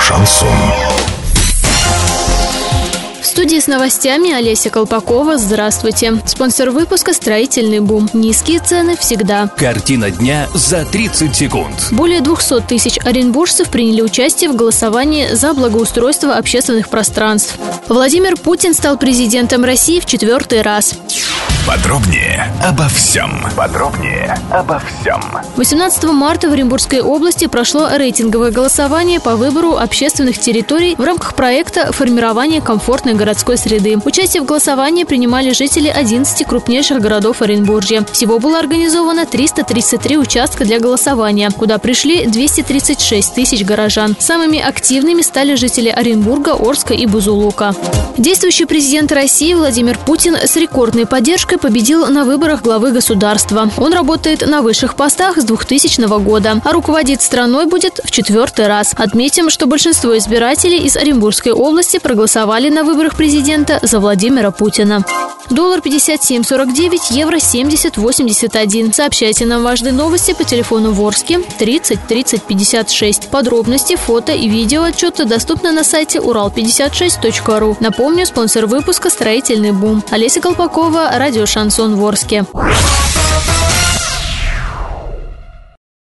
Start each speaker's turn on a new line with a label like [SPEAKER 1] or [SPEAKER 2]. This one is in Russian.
[SPEAKER 1] Шансон.
[SPEAKER 2] В студии с новостями Олеся Колпакова. Здравствуйте. Спонсор выпуска «Строительный бум». Низкие цены всегда.
[SPEAKER 3] Картина дня за 30 секунд.
[SPEAKER 2] Более 200 тысяч оренбуржцев приняли участие в голосовании за благоустройство общественных пространств. Владимир Путин стал президентом России в четвертый раз.
[SPEAKER 1] Подробнее обо всем. Подробнее обо всем.
[SPEAKER 2] 18 марта в Оренбургской области прошло рейтинговое голосование по выбору общественных территорий в рамках проекта формирования комфортной городской среды». Участие в голосовании принимали жители 11 крупнейших городов Оренбуржья. Всего было организовано 333 участка для голосования, куда пришли 236 тысяч горожан. Самыми активными стали жители Оренбурга, Орска и Бузулука. Действующий президент России Владимир Путин с рекордной поддержкой поддержкой победил на выборах главы государства. Он работает на высших постах с 2000 года, а руководить страной будет в четвертый раз. Отметим, что большинство избирателей из Оренбургской области проголосовали на выборах президента за Владимира Путина. Доллар 57.49, евро 70.81. Сообщайте нам важные новости по телефону Ворске 30 30 56. Подробности, фото и видео отчеты доступны на сайте урал56.ру. Напомню, спонсор выпуска «Строительный бум». Олеся Колпакова, радио «Шансон Ворске».